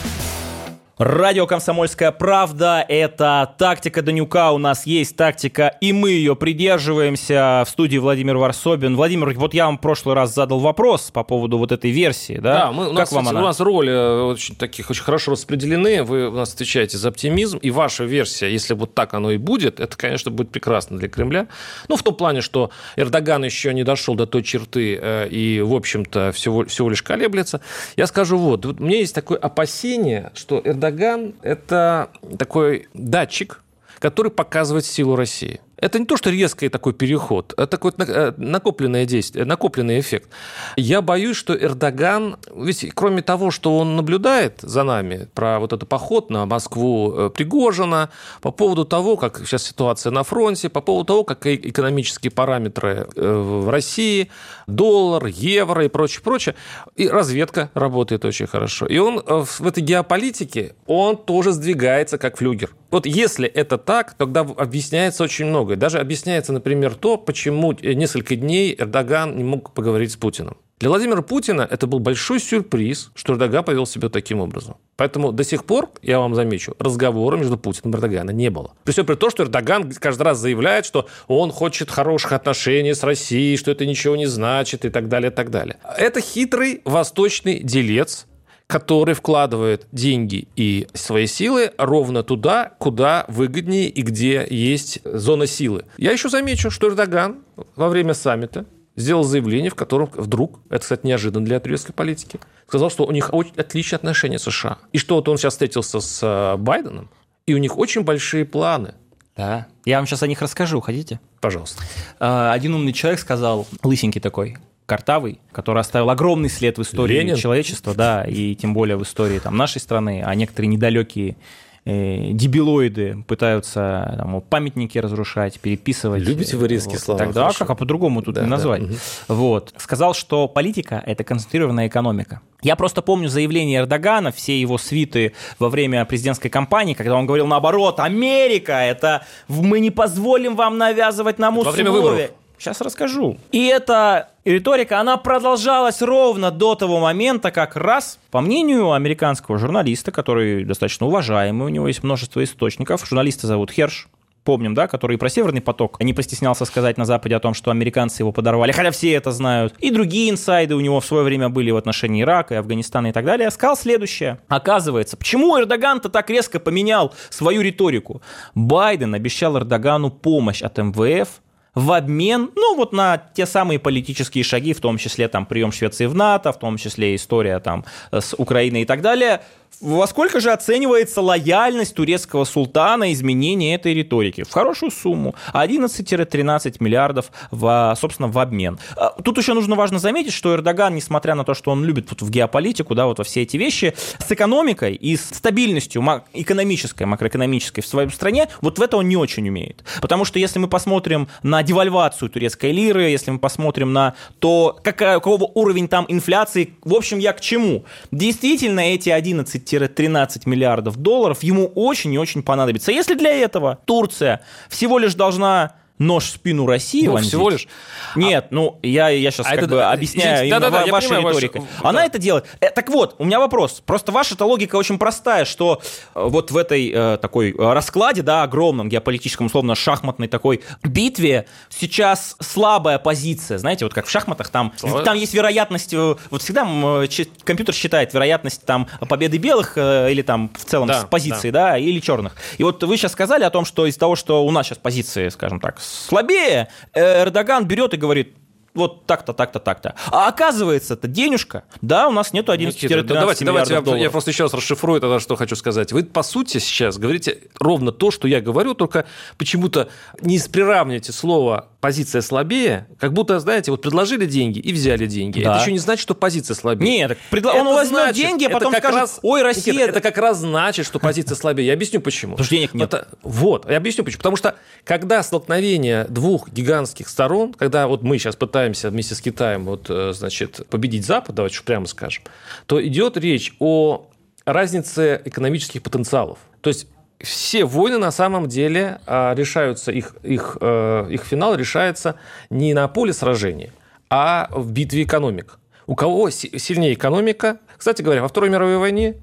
Радио «Комсомольская правда» — это тактика Данюка. У нас есть тактика, и мы ее придерживаемся. В студии Владимир Варсобин. Владимир, вот я вам в прошлый раз задал вопрос по поводу вот этой версии, да? Да, мы, у, как нас, вам кстати, она? у нас роли очень, таких очень хорошо распределены. Вы у нас отвечаете за оптимизм. И ваша версия, если вот так оно и будет, это, конечно, будет прекрасно для Кремля. Ну, в том плане, что Эрдоган еще не дошел до той черты э, и, в общем-то, всего, всего лишь колеблется. Я скажу вот, вот у меня есть такое опасение, что Эрдоган Эрдоган – это такой датчик, который показывает силу России. Это не то, что резкий такой переход, это такой э, накопленное действие, накопленный эффект. Я боюсь, что Эрдоган, ведь кроме того, что он наблюдает за нами про вот этот поход на Москву э, Пригожина, по поводу того, как сейчас ситуация на фронте, по поводу того, как экономические параметры э, в России, доллар, евро и прочее, прочее, и разведка работает очень хорошо. И он в этой геополитике, он тоже сдвигается как флюгер. Вот если это так, тогда объясняется очень многое. Даже объясняется, например, то, почему несколько дней Эрдоган не мог поговорить с Путиным. Для Владимира Путина это был большой сюрприз, что Эрдоган повел себя таким образом. Поэтому до сих пор, я вам замечу, разговора между Путиным и Эрдоганом не было. При всем при том, что Эрдоган каждый раз заявляет, что он хочет хороших отношений с Россией, что это ничего не значит и так далее, и так далее. Это хитрый восточный делец, который вкладывает деньги и свои силы ровно туда, куда выгоднее и где есть зона силы. Я еще замечу, что Эрдоган во время саммита сделал заявление, в котором вдруг, это, кстати, неожиданно для турецкой политики, сказал, что у них очень отличные отношения с США. И что вот он сейчас встретился с э, Байденом, и у них очень большие планы. Да. Я вам сейчас о них расскажу, хотите? Пожалуйста. Э, один умный человек сказал, лысенький такой, Картавый, который оставил огромный след в истории Ленин. человечества, да, и тем более в истории там, нашей страны, а некоторые недалекие э, дебилоиды пытаются там, памятники разрушать, переписывать. Любите вы резкие вот, слова? Тогда хорошо. как, а по-другому тут да, не назвать. Да, Вот. Сказал, что политика – это концентрированная экономика. Я просто помню заявление Эрдогана, все его свиты во время президентской кампании, когда он говорил наоборот, Америка, это мы не позволим вам навязывать нам условия. Во время выборов. Сейчас расскажу. И эта риторика, она продолжалась ровно до того момента, как раз, по мнению американского журналиста, который достаточно уважаемый, у него есть множество источников, журналиста зовут Херш, помним, да, который про Северный поток не постеснялся сказать на Западе о том, что американцы его подорвали, хотя все это знают. И другие инсайды у него в свое время были в отношении Ирака и Афганистана и так далее. Сказал следующее. Оказывается, почему Эрдоган-то так резко поменял свою риторику? Байден обещал Эрдогану помощь от МВФ в обмен, ну, вот на те самые политические шаги, в том числе там прием Швеции в НАТО, в том числе история там с Украиной и так далее, во сколько же оценивается лояльность турецкого султана изменения этой риторики? В хорошую сумму. 11-13 миллиардов, в, собственно, в обмен. А, тут еще нужно важно заметить, что Эрдоган, несмотря на то, что он любит вот в геополитику, да, вот во все эти вещи, с экономикой и с стабильностью экономической, макроэкономической в своей стране, вот в это он не очень умеет. Потому что если мы посмотрим на девальвацию турецкой лиры, если мы посмотрим на то, какая, какого уровень там инфляции, в общем, я к чему? Действительно, эти 11 12-13 миллиардов долларов ему очень и очень понадобится. Если для этого Турция всего лишь должна нож в спину России ну, вонзить. всего лишь. Нет, а... ну, я, я сейчас а как это, бы объясняю да, да, да, вашей понимаю, риторикой. Ваш... Она да. это делает. Э, так вот, у меня вопрос. Просто ваша-то логика очень простая, что э, вот в этой э, такой э, раскладе, да, огромном геополитическом, условно, шахматной такой битве сейчас слабая позиция. Знаете, вот как в шахматах, там, там есть вероятность, э, вот всегда компьютер считает вероятность там победы белых э, или там в целом да, с позиции, да. да, или черных. И вот вы сейчас сказали о том, что из-за того, что у нас сейчас позиции, скажем так, слабее, э, Эрдоган берет и говорит, вот так-то, так-то, так-то. А оказывается, это денежка. Да, у нас нету 11-13 да, давайте, давайте я, долларов. я просто еще раз расшифрую тогда, что хочу сказать. Вы, по сути, сейчас говорите ровно то, что я говорю, только почему-то не приравниваете слово позиция слабее, как будто, знаете, вот предложили деньги и взяли деньги. Да. Это еще не значит, что позиция слабее. Нет, предла... он возьмет значит, деньги, а потом скажет, раз... ой, Россия... Никита, это как раз значит, что позиция слабее. Я объясню, почему. Потому что денег нет. Это... Вот, я объясню, почему. Потому что, когда столкновение двух гигантских сторон, когда вот мы сейчас пытаемся вместе с Китаем, вот, э, значит, победить Запад, давайте уж прямо скажем, то идет речь о разнице экономических потенциалов. То есть все войны на самом деле а, решаются, их, их, э, их финал решается не на поле сражения, а в битве экономик. У кого сильнее экономика? Кстати говоря, во Второй мировой войне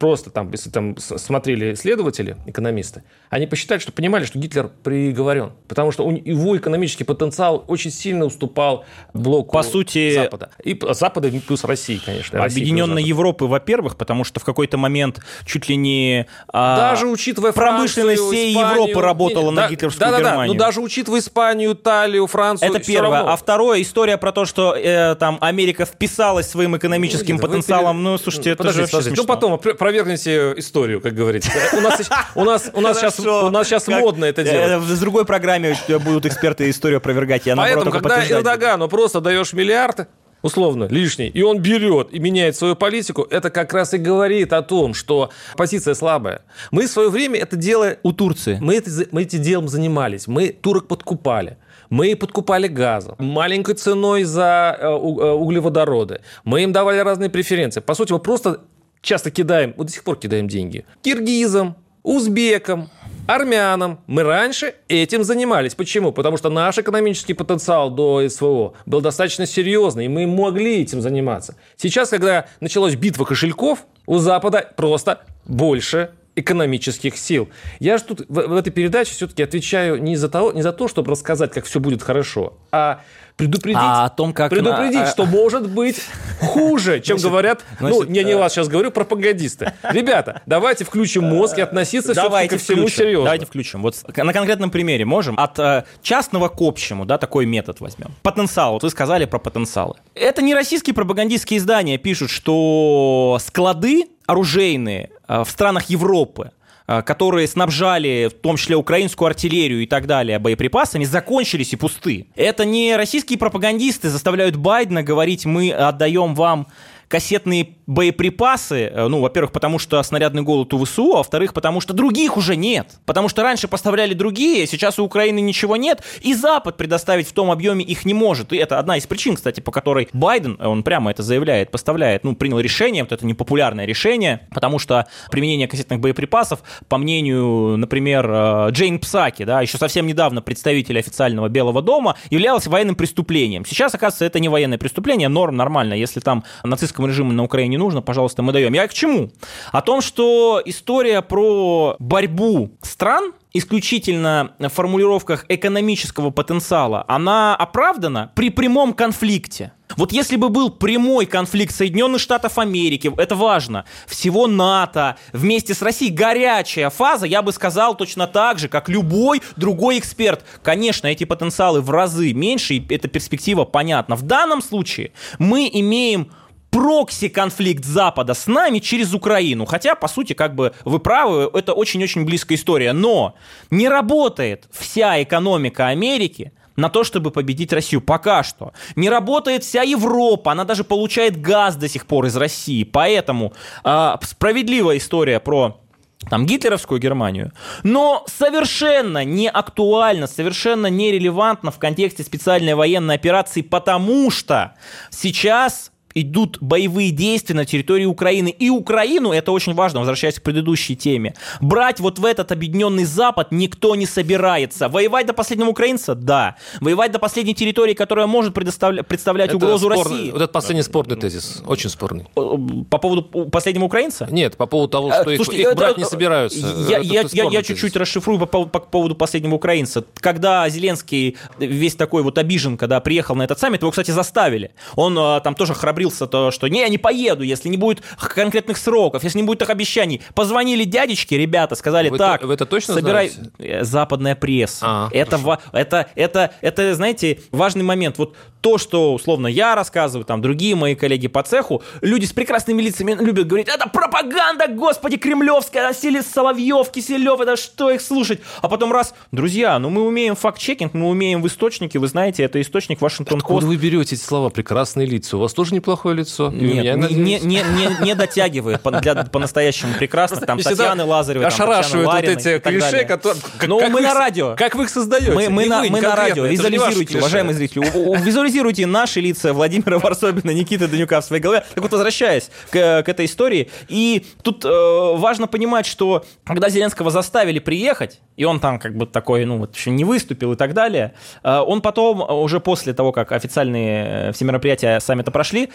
просто там, если там смотрели исследователи, экономисты, они посчитали, что понимали, что Гитлер приговорен, потому что его экономический потенциал очень сильно уступал блоку По сути, Запада. И Запада плюс России, конечно. Объединенной Европы, во-первых, потому что в какой-то момент чуть ли не а, даже учитывая промышленность всей Испанию, Европы работала да, на гитлеровскую да, да, Германию. Да, ну даже учитывая Испанию, Италию, Францию. Это первое. А второе, история про то, что э, там Америка вписалась своим экономическим ну, потенциалом. Перед... Ну, слушайте, это Подождите, же Ну, потом, про опровергните историю, как говорится. У нас, у нас, у нас сейчас, у нас сейчас модно это делать. В другой программе будут эксперты историю опровергать. Я, Поэтому, когда Эрдогану просто даешь миллиард, условно, лишний, и он берет и меняет свою политику, это как раз и говорит о том, что позиция слабая. Мы в свое время это дело... У Турции. Мы, это, мы этим делом занимались. Мы турок подкупали. Мы подкупали газом, маленькой ценой за э, э, углеводороды. Мы им давали разные преференции. По сути, мы просто часто кидаем, вот до сих пор кидаем деньги, киргизам, узбекам, армянам. Мы раньше этим занимались. Почему? Потому что наш экономический потенциал до СВО был достаточно серьезный, и мы могли этим заниматься. Сейчас, когда началась битва кошельков, у Запада просто больше экономических сил. Я же тут в, в этой передаче все-таки отвечаю не за, того, не за то, чтобы рассказать, как все будет хорошо, а предупредить, а о том, как предупредить на... что может быть хуже, чем значит, говорят, значит, ну, я не вас сейчас говорю, пропагандисты. Ребята, давайте включим мозг и относиться давайте ко всему серьезно. Давайте включим. Вот на конкретном примере можем от э, частного к общему, да, такой метод возьмем. Потенциал. Вот вы сказали про потенциалы. Это не российские пропагандистские издания пишут, что склады оружейные э, в странах Европы Э, которые снабжали в том числе украинскую артиллерию и так далее боеприпасами, закончились и пусты. Это не российские пропагандисты заставляют Байдена говорить, мы отдаем вам кассетные боеприпасы, э, ну, во-первых, потому что снарядный голод у ВСУ, а во-вторых, потому что других уже нет. Потому что раньше поставляли другие, сейчас у Украины ничего нет, и Запад предоставить в том объеме их не может. И это одна из причин, кстати, по которой Байден, он прямо это заявляет, поставляет, ну, принял решение, вот это непопулярное решение, потому что применение кассетных боеприпасов, по мнению, например, э, Джейн Псаки, да, еще совсем недавно представитель официального Белого дома, являлось военным преступлением. Сейчас, оказывается, это не военное преступление, норм нормально, если там нацистскому политическому режиму на Украине нужно, пожалуйста, мы даем. Я к чему? О том, что история про борьбу стран исключительно в формулировках экономического потенциала, она оправдана при прямом конфликте. Вот если бы был прямой конфликт Соединенных Штатов Америки, это важно, всего НАТО, вместе с Россией, горячая фаза, я бы сказал точно так же, как любой другой эксперт. Конечно, эти потенциалы в разы меньше, и эта перспектива понятна. В данном случае мы имеем прокси-конфликт Запада с нами через Украину. Хотя, по сути, как бы вы правы, это очень-очень близкая история. Но не работает вся экономика Америки на то, чтобы победить Россию. Пока что. Не работает вся Европа. Она даже получает газ до сих пор из России. Поэтому э, справедливая история про там гитлеровскую Германию, но совершенно не актуально, совершенно нерелевантно в контексте специальной военной операции, потому что сейчас идут боевые действия на территории Украины. И Украину, это очень важно, возвращаясь к предыдущей теме, брать вот в этот объединенный Запад никто не собирается. Воевать до последнего украинца? Да. Воевать до последней территории, которая может представлять, представлять это угрозу спорный, России? Вот это последний спорный тезис, очень спорный. По поводу последнего украинца? Нет, по поводу того, что Слушайте, их, их брать не собираются. Я, я, я, я чуть-чуть расшифрую по, по, по поводу последнего украинца. Когда Зеленский весь такой вот обижен, когда приехал на этот саммит, его, кстати, заставили. Он а, там тоже храбрил храбрился, то, что не, я не поеду, если не будет конкретных сроков, если не будет их обещаний. Позвонили дядечки, ребята, сказали, вы так, то, вы это точно собирай... Знаете? Э, западная пресса. А, это, ва... это, это, это, знаете, важный момент. Вот то, что, условно, я рассказываю, там, другие мои коллеги по цеху, люди с прекрасными лицами любят говорить, это пропаганда, господи, кремлевская, Сели Соловьев, Киселев, это что их слушать? А потом раз, друзья, ну мы умеем факт-чекинг, мы умеем в источнике, вы знаете, это источник Вашингтон Откуда вы берете эти слова, прекрасные лица? У вас тоже неплохое лицо? Нет, меня, не, не, не, не, дотягивает по-настоящему прекрасно, там Татьяны Лазаревой, ошарашивают вот эти клише, которые... Ну, мы на радио. Как вы их создаете? Мы, на, мы на радио, визуализируйте, уважаемые зрители, визуализируйте наши лица Владимира Варсобина, Никиты Данюка в своей голове. Так вот, возвращаясь к, этой истории, и тут э, важно понимать, что когда Зеленского заставили приехать, и он там как бы такой, ну вот еще не выступил и так далее, э, он потом, уже после того, как официальные э, все мероприятия саммита прошли,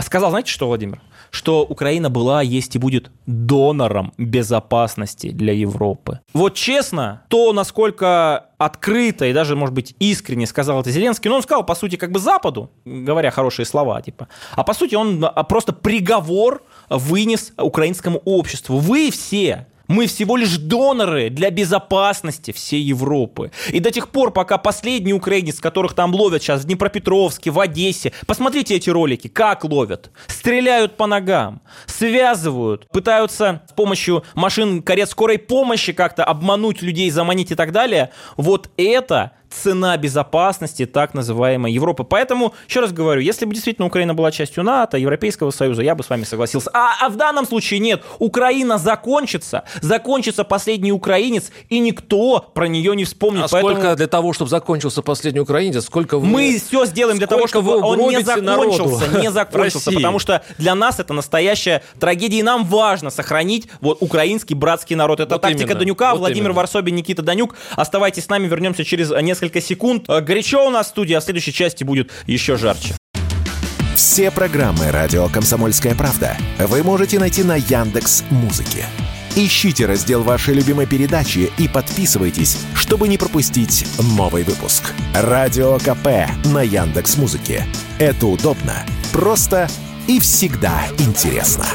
сказал, знаете что, Владимир? Что Украина была, есть и будет донором безопасности для Европы. Вот честно, то, насколько открыто и даже, может быть, искренне сказал это Зеленский, но он сказал, по сути, как бы Западу, говоря хорошие слова, типа, а по сути он а, просто приговор вынес украинскому обществу. Вы все Мы всего лишь доноры для безопасности всей Европы. И до тех пор, пока последний украинец, которых там ловят сейчас в Днепропетровске, в Одессе, посмотрите эти ролики, как ловят. Стреляют по ногам, связывают, пытаются с помощью машин карет скорой помощи как-то обмануть людей, заманить и так далее. Вот это цена безопасности так называемой Европы. Поэтому, еще раз говорю, если бы действительно Украина была частью НАТО, Европейского Союза, я бы с вами согласился. А, а в данном случае нет. Украина закончится, закончится последний украинец, и никто про нее не вспомнит. А Поэтому... сколько для того, чтобы закончился последний украинец, сколько вы... Мы все сделаем для того, чтобы он не закончился, не закончился, потому что для нас это настоящая трагедия, и нам важно сохранить вот украинский братский народ. Это вот тактика именно, Данюка, вот Владимир именно. Варсобин, Никита Данюк. Оставайтесь с нами, вернемся через несколько несколько секунд. Э, горячо у нас в студии, а в следующей части будет еще жарче. Все программы «Радио Комсомольская правда» вы можете найти на Яндекс Музыке. Ищите раздел вашей любимой передачи и подписывайтесь, чтобы не пропустить новый выпуск. Радио КП на Яндекс Музыке. Это удобно, просто и всегда интересно.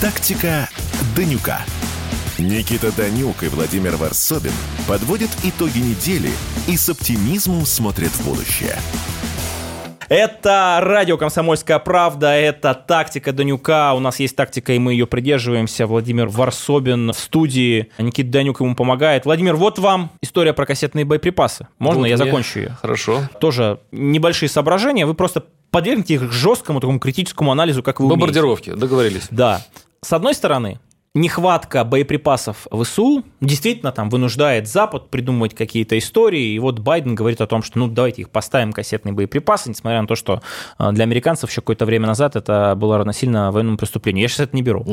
Тактика Данюка. Никита Данюк и Владимир Варсобин подводят итоги недели и с оптимизмом смотрят в будущее. Это радио «Комсомольская правда», это тактика Данюка. У нас есть тактика, и мы ее придерживаемся. Владимир Варсобин в студии. Никита Данюк ему помогает. Владимир, вот вам история про кассетные боеприпасы. Можно вот я мне. закончу ее? Хорошо. Тоже небольшие соображения. Вы просто подвергните их жесткому такому критическому анализу, как вы Бомбардировки, умеете. договорились. Да. С одной стороны, нехватка боеприпасов в СУ действительно там вынуждает Запад придумывать какие-то истории, и вот Байден говорит о том, что ну давайте их поставим, кассетные боеприпасы, несмотря на то, что э, для американцев еще какое-то время назад это было равносильно военному преступлению. Я сейчас это не беру.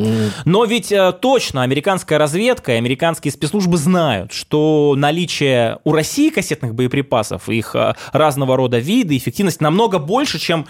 Но ведь э, точно американская разведка и американские спецслужбы знают, что наличие у России кассетных боеприпасов, их э, разного рода виды, эффективность намного больше, чем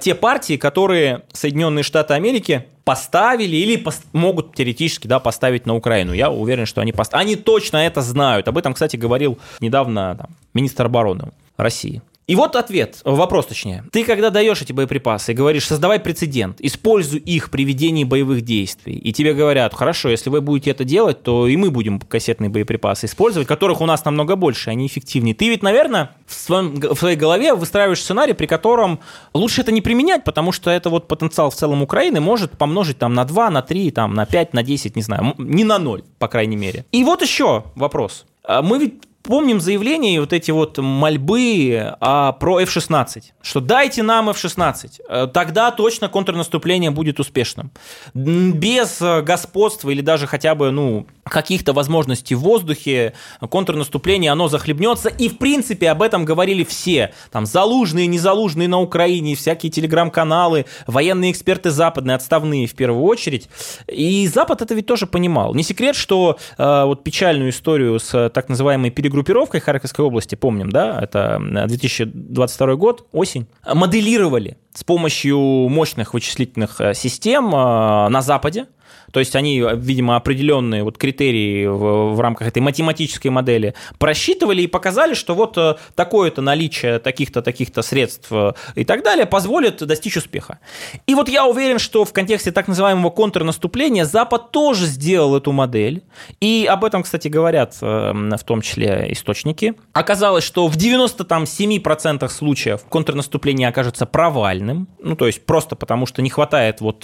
те партии, которые Соединенные Штаты Америки поставили или пос- могут теоретически да, поставить на Украину. Я уверен, что они поставят. Они точно это знают. Об этом, кстати, говорил недавно там, министр обороны России. И вот ответ, вопрос точнее. Ты когда даешь эти боеприпасы и говоришь, создавай прецедент, используй их при ведении боевых действий, и тебе говорят, хорошо, если вы будете это делать, то и мы будем кассетные боеприпасы использовать, которых у нас намного больше, они эффективнее. Ты ведь, наверное, в, своем, в своей голове выстраиваешь сценарий, при котором лучше это не применять, потому что это вот потенциал в целом Украины может помножить там на 2, на 3, там, на 5, на 10, не знаю, не на 0, по крайней мере. И вот еще вопрос. А мы ведь помним заявления и вот эти вот мольбы а, про F-16, что дайте нам F-16, э, тогда точно контрнаступление будет успешным. Без э, господства или даже хотя бы, ну, каких-то возможностей в воздухе, контрнаступление, оно захлебнется. И, в принципе, об этом говорили все. Там залужные, незалужные на Украине, всякие телеграм-каналы, военные эксперты западные, отставные в первую очередь. И Запад это ведь тоже понимал. Не секрет, что э, вот печальную историю с так называемой перегруппировкой Харьковской области, помним, да, это 2022 год, осень, моделировали с помощью мощных вычислительных э, систем э, на Западе, то есть они, видимо, определенные вот критерии в, в рамках этой математической модели просчитывали и показали, что вот э, такое-то наличие таких-то, таких-то средств э, и так далее позволит достичь успеха. И вот я уверен, что в контексте так называемого контрнаступления Запад тоже сделал эту модель. И об этом, кстати, говорят э, в том числе источники. Оказалось, что в 97% случаев контрнаступление окажется провальным. Ну, то есть просто потому, что не хватает вот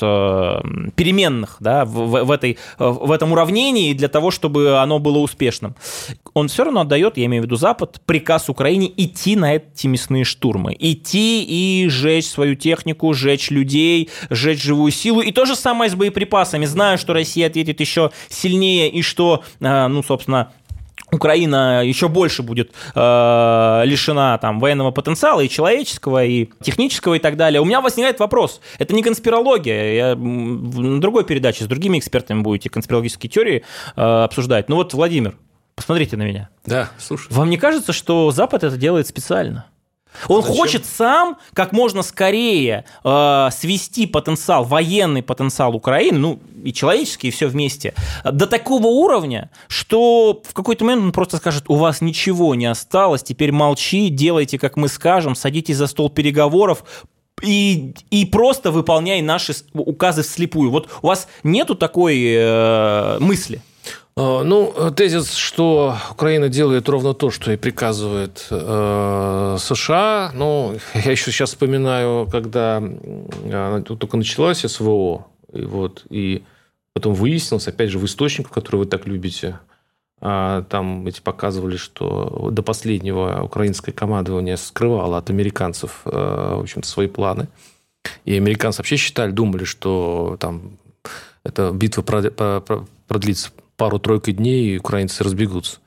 переменных, да, в, в, этой, в этом уравнении для того, чтобы оно было успешным. Он все равно отдает, я имею в виду Запад, приказ Украине идти на эти мясные штурмы. Идти и сжечь свою технику, сжечь людей, сжечь живую силу. И то же самое с боеприпасами. Знаю, что Россия ответит еще сильнее и что, э, ну, собственно, Украина еще больше будет э, лишена там военного потенциала и человеческого, и технического, и так далее. У меня возникает вопрос. Это не конспирология. Я на другой передаче с другими экспертами будете конспирологические теории э, обсуждать. Ну вот, Владимир, посмотрите на меня. Да, слушай. Вам не кажется, что Запад это делает специально? Он Зачем? хочет сам как можно скорее э, свести потенциал, военный потенциал Украины, ну и человеческий, и все вместе, до такого уровня, что в какой-то момент он просто скажет, у вас ничего не осталось, теперь молчи, делайте, как мы скажем, садитесь за стол переговоров, и, и просто выполняй наши указы вслепую. Вот у вас нету такой э, мысли? А, ну, тезис, что Украина делает ровно то, что и приказывает э, США. Ну, я еще сейчас вспоминаю, когда она только началась СВО, и вот, и потом выяснилось, опять же, в источниках, которые вы так любите, а, там эти показывали, что до последнего украинское командование скрывало от американцев, э, в общем-то, свои планы. И американцы вообще считали, думали, что там эта битва продлится пару-тройку дней, украинцы разбегутся.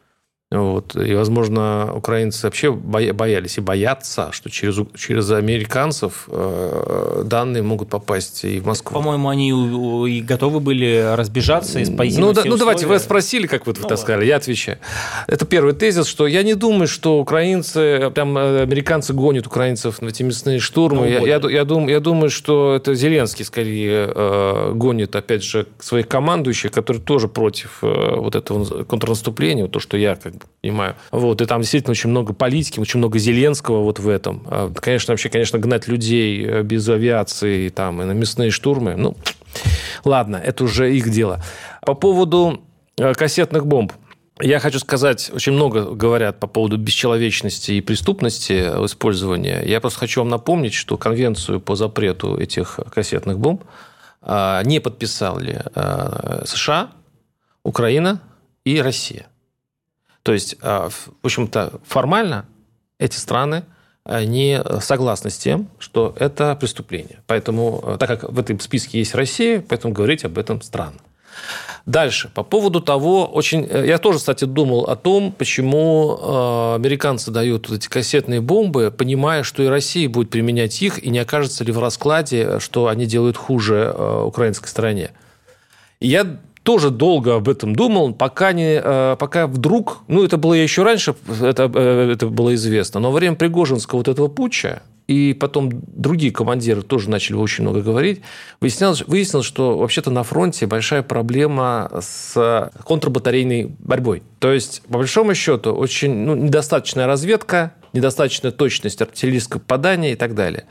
Вот. И, возможно, украинцы вообще боялись и боятся, что через, через американцев э, данные могут попасть и в Москву. По-моему, они и готовы были разбежаться позиции. Ну, да, ну давайте, вы спросили, как вы, ну, сказали, я отвечаю. Это первый тезис, что я не думаю, что украинцы, там э, американцы гонят украинцев на эти мясные штурмы. Ну, я, я, я, думаю, я думаю, что это Зеленский скорее э, гонит, опять же, своих командующих, которые тоже против э, вот этого контрнаступления, вот то, что я как понимаю. Вот, и там действительно очень много политики, очень много Зеленского вот в этом. А, конечно, вообще, конечно, гнать людей э, без авиации там, и на мясные штурмы, ну, ладно, это уже их дело. По поводу э, кассетных бомб. Я хочу сказать, очень много говорят по поводу бесчеловечности и преступности использования. Я просто хочу вам напомнить, что конвенцию по запрету этих кассетных бомб а, не подписали э, США, Украина и Россия. То есть, а, в общем-то, формально эти страны а, не согласны с тем, что это преступление. Поэтому, а, так как в этом списке есть Россия, поэтому говорить об этом странно. Дальше, по поводу того, очень... Э, я тоже, кстати, думал о том, почему американцы дают вот эти кассетные бомбы, понимая, что и Россия будет применять их, и не окажется ли в раскладе, что они делают хуже украинской стороне. я тоже долго об этом думал, пока, не, э, пока вдруг, ну, это было еще раньше, это, э, это было известно, но во время Пригожинского вот этого путча, и потом другие командиры тоже начали очень много говорить, выяснилось, выяснилось что вообще-то на фронте большая проблема с контрбатарейной борьбой. То есть, по большому счету, очень ну, недостаточная разведка, недостаточная точность артиллерийского попадания и так далее.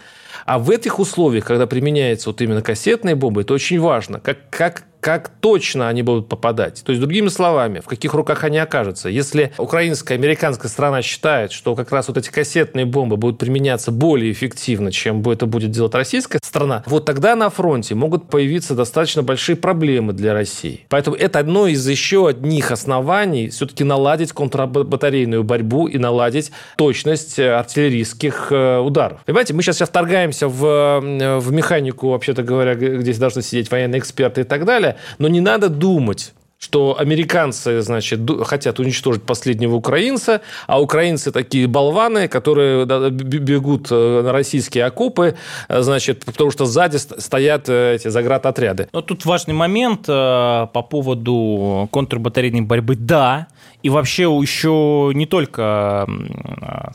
А в этих условиях, когда применяется вот именно кассетные бомбы, это очень важно, как, как как точно они будут попадать. То есть, другими словами, в каких руках они окажутся. Если украинская, американская страна считает, что как раз вот эти кассетные бомбы будут применяться более эффективно, чем это будет делать российская страна, вот тогда на фронте могут появиться достаточно большие проблемы для России. Поэтому это одно из еще одних оснований все-таки наладить контрбатарейную борьбу и наладить точность э, артиллерийских э, ударов. Понимаете, мы сейчас, сейчас вторгаемся в, э, в механику, вообще-то говоря, где должны сидеть военные эксперты и так далее. Но не надо думать, что американцы, значит, хотят уничтожить последнего украинца, а украинцы такие болваны, которые бегут э, на российские окопы, э, значит, потому что сзади стоят э, эти заградотряды. Но тут важный момент по поводу контрбатарейной борьбы. Да, и вообще еще не только,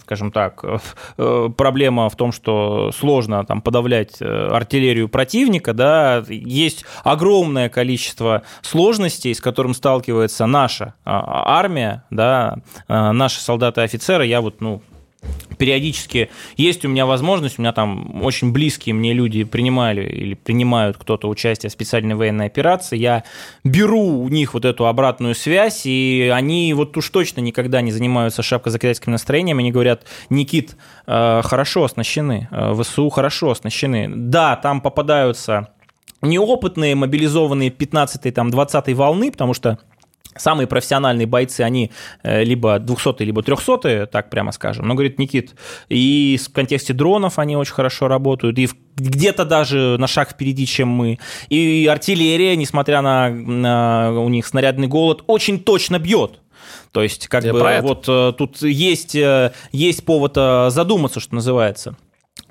скажем так, проблема в том, что сложно там подавлять артиллерию противника, да, есть огромное количество сложностей, с которым сталкивается наша а, армия, да, э, наши солдаты и офицеры. Я вот, ну, периодически есть у меня возможность, у меня там очень близкие мне люди принимали или принимают кто-то участие в специальной военной операции, я беру у них вот эту обратную связь, и они вот уж точно никогда не занимаются шапкозакидательским настроением, они говорят, Никит, э, хорошо оснащены, э, ВСУ хорошо оснащены. Да, там попадаются неопытные, мобилизованные 15-й, там, 20-й волны, потому что Самые профессиональные бойцы, они э, либо 200 либо 300 так прямо скажем. Но, говорит Никит, и в контексте дронов они очень хорошо работают, и где-то даже на шаг впереди, чем мы. И артиллерия, несмотря на, на у них снарядный голод, очень точно бьет. То есть, как Я бы, вот э, тут есть, э, есть повод задуматься, что называется.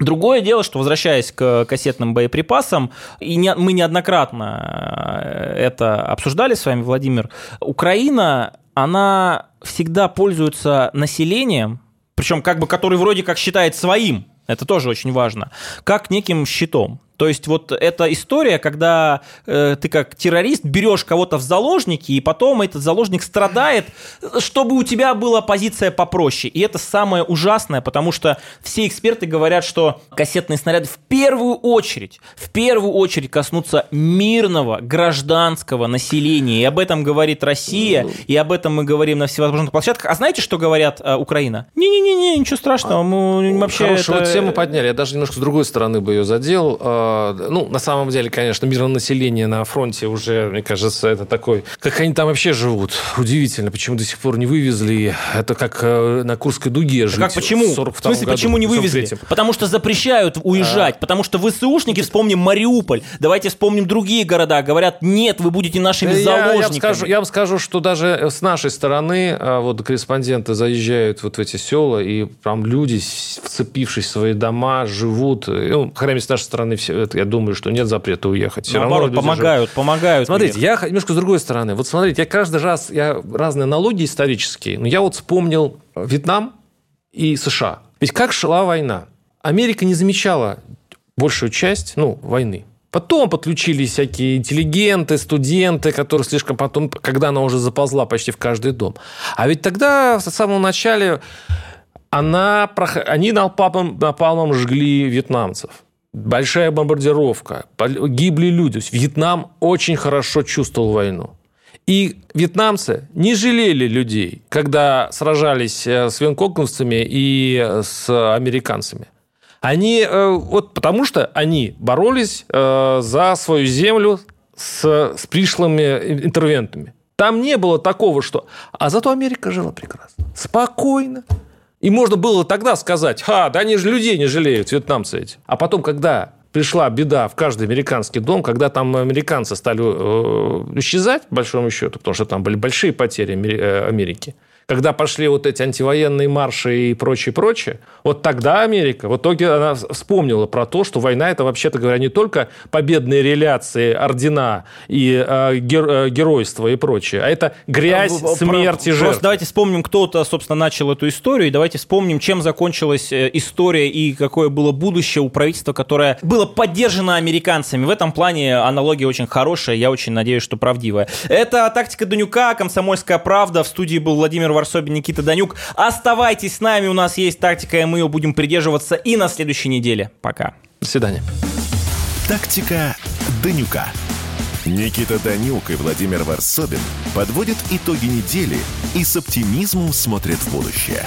Другое дело, что возвращаясь к кассетным боеприпасам, и не, мы неоднократно э, это обсуждали с вами, Владимир, Украина, она всегда пользуется населением, причем как бы который вроде как считает своим, это тоже очень важно, как неким щитом. То есть вот эта история, когда э, ты как террорист берешь кого-то в заложники, и потом этот заложник страдает, чтобы у тебя была позиция попроще. И это самое ужасное, потому что все эксперты говорят, что кассетные снаряды в первую очередь, в первую очередь коснутся мирного гражданского населения. И об этом говорит Россия, и об этом мы говорим на всевозможных площадках. А знаете, что говорят э, Украина? Не-не-не, ничего страшного, мы вообще... Хорошую это... тему подняли, я даже немножко с другой стороны бы ее задел а, ну, на самом деле, конечно, мирное население на фронте уже, мне кажется, это такой... Как они там вообще живут? Удивительно, почему до сих пор не вывезли. Это как э, на Курской дуге жить. Как почему? В, в смысле, году, почему не вывезли? Потому что запрещают уезжать. А... Потому что ВСУшники, вспомним Мариуполь, давайте вспомним другие города, говорят, нет, вы будете нашими я, заложниками. Я вам, скажу, я вам скажу, что даже с нашей стороны вот корреспонденты заезжают вот в эти села, и там люди, вцепившись в свои дома, живут. Ну, хотя с нашей стороны все это, я думаю, что нет запрета уехать. Все Наоборот, равно помогают, живут. помогают. Смотрите, я немножко с другой стороны. Вот смотрите, я каждый раз, я разные аналогии исторические, но я вот вспомнил Вьетнам и США. Ведь как шла война? Америка не замечала большую часть ну, войны. Потом подключились всякие интеллигенты, студенты, которые слишком потом, когда она уже заползла почти в каждый дом. А ведь тогда, в самом начале, она, они напалмом, напалмом жгли вьетнамцев большая бомбардировка, гибли люди. Вьетнам очень хорошо чувствовал войну. И вьетнамцы не жалели людей, когда сражались э, с венкоковцами и э, с американцами. Они, э, вот потому что они боролись за свою землю с, с пришлыми интервентами. Там не было такого, что... А зато Америка жила прекрасно. Спокойно. И можно было тогда сказать, ха, да они же людей не жалеют, вьетнамцы эти. А потом, когда пришла беда в каждый американский дом, когда там американцы стали э, исчезать, по большому счету, потому что там были большие потери э, Америки, когда пошли вот эти антивоенные марши и прочее, прочее, вот тогда Америка, в итоге она вспомнила про то, что война это, вообще-то говоря, не только победные реляции, ордена и э, гер, э, геройство и прочее, а это грязь, смерть и жертвы. Просто давайте вспомним, кто-то, собственно, начал эту историю, и давайте вспомним, чем закончилась э, история и какое было будущее у правительства, которое было поддержано американцами. В этом плане аналогия очень хорошая, я очень надеюсь, что правдивая. Это «Тактика Данюка», «Комсомольская правда». В студии был Владимир Варсобин, Никита Данюк. Оставайтесь с нами, у нас есть тактика, и мы ее будем придерживаться и на следующей неделе. Пока. До свидания. Тактика Данюка. Никита Данюк и Владимир Варсобин подводят итоги недели и с оптимизмом смотрят в будущее.